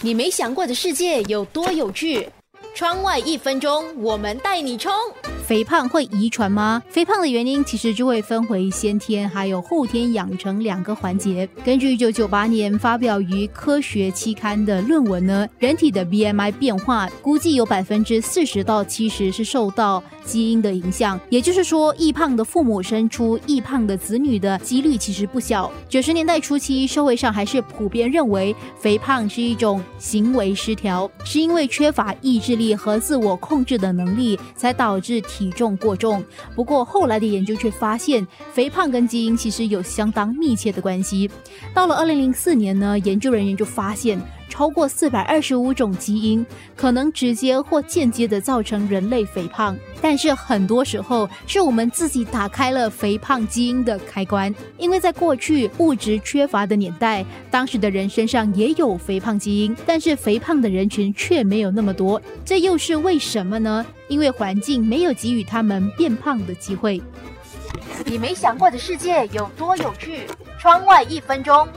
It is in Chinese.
你没想过的世界有多有趣？窗外一分钟，我们带你冲！肥胖会遗传吗？肥胖的原因其实就会分为先天还有后天养成两个环节。根据一九九八年发表于科学期刊的论文呢，人体的 BMI 变化估计有百分之四十到七十是受到基因的影响。也就是说，易胖的父母生出易胖的子女的几率其实不小。九十年代初期，社会上还是普遍认为肥胖是一种行为失调，是因为缺乏意志力和自我控制的能力才导致。体体重过重，不过后来的研究却发现，肥胖跟基因其实有相当密切的关系。到了二零零四年呢，研究人员就发现，超过四百二十五种基因可能直接或间接的造成人类肥胖。但是很多时候是我们自己打开了肥胖基因的开关，因为在过去物质缺乏的年代，当时的人身上也有肥胖基因，但是肥胖的人群却没有那么多。这又是为什么呢？因为环境没有给予他们变胖的机会。你没想过的世界有多有趣？窗外一分钟。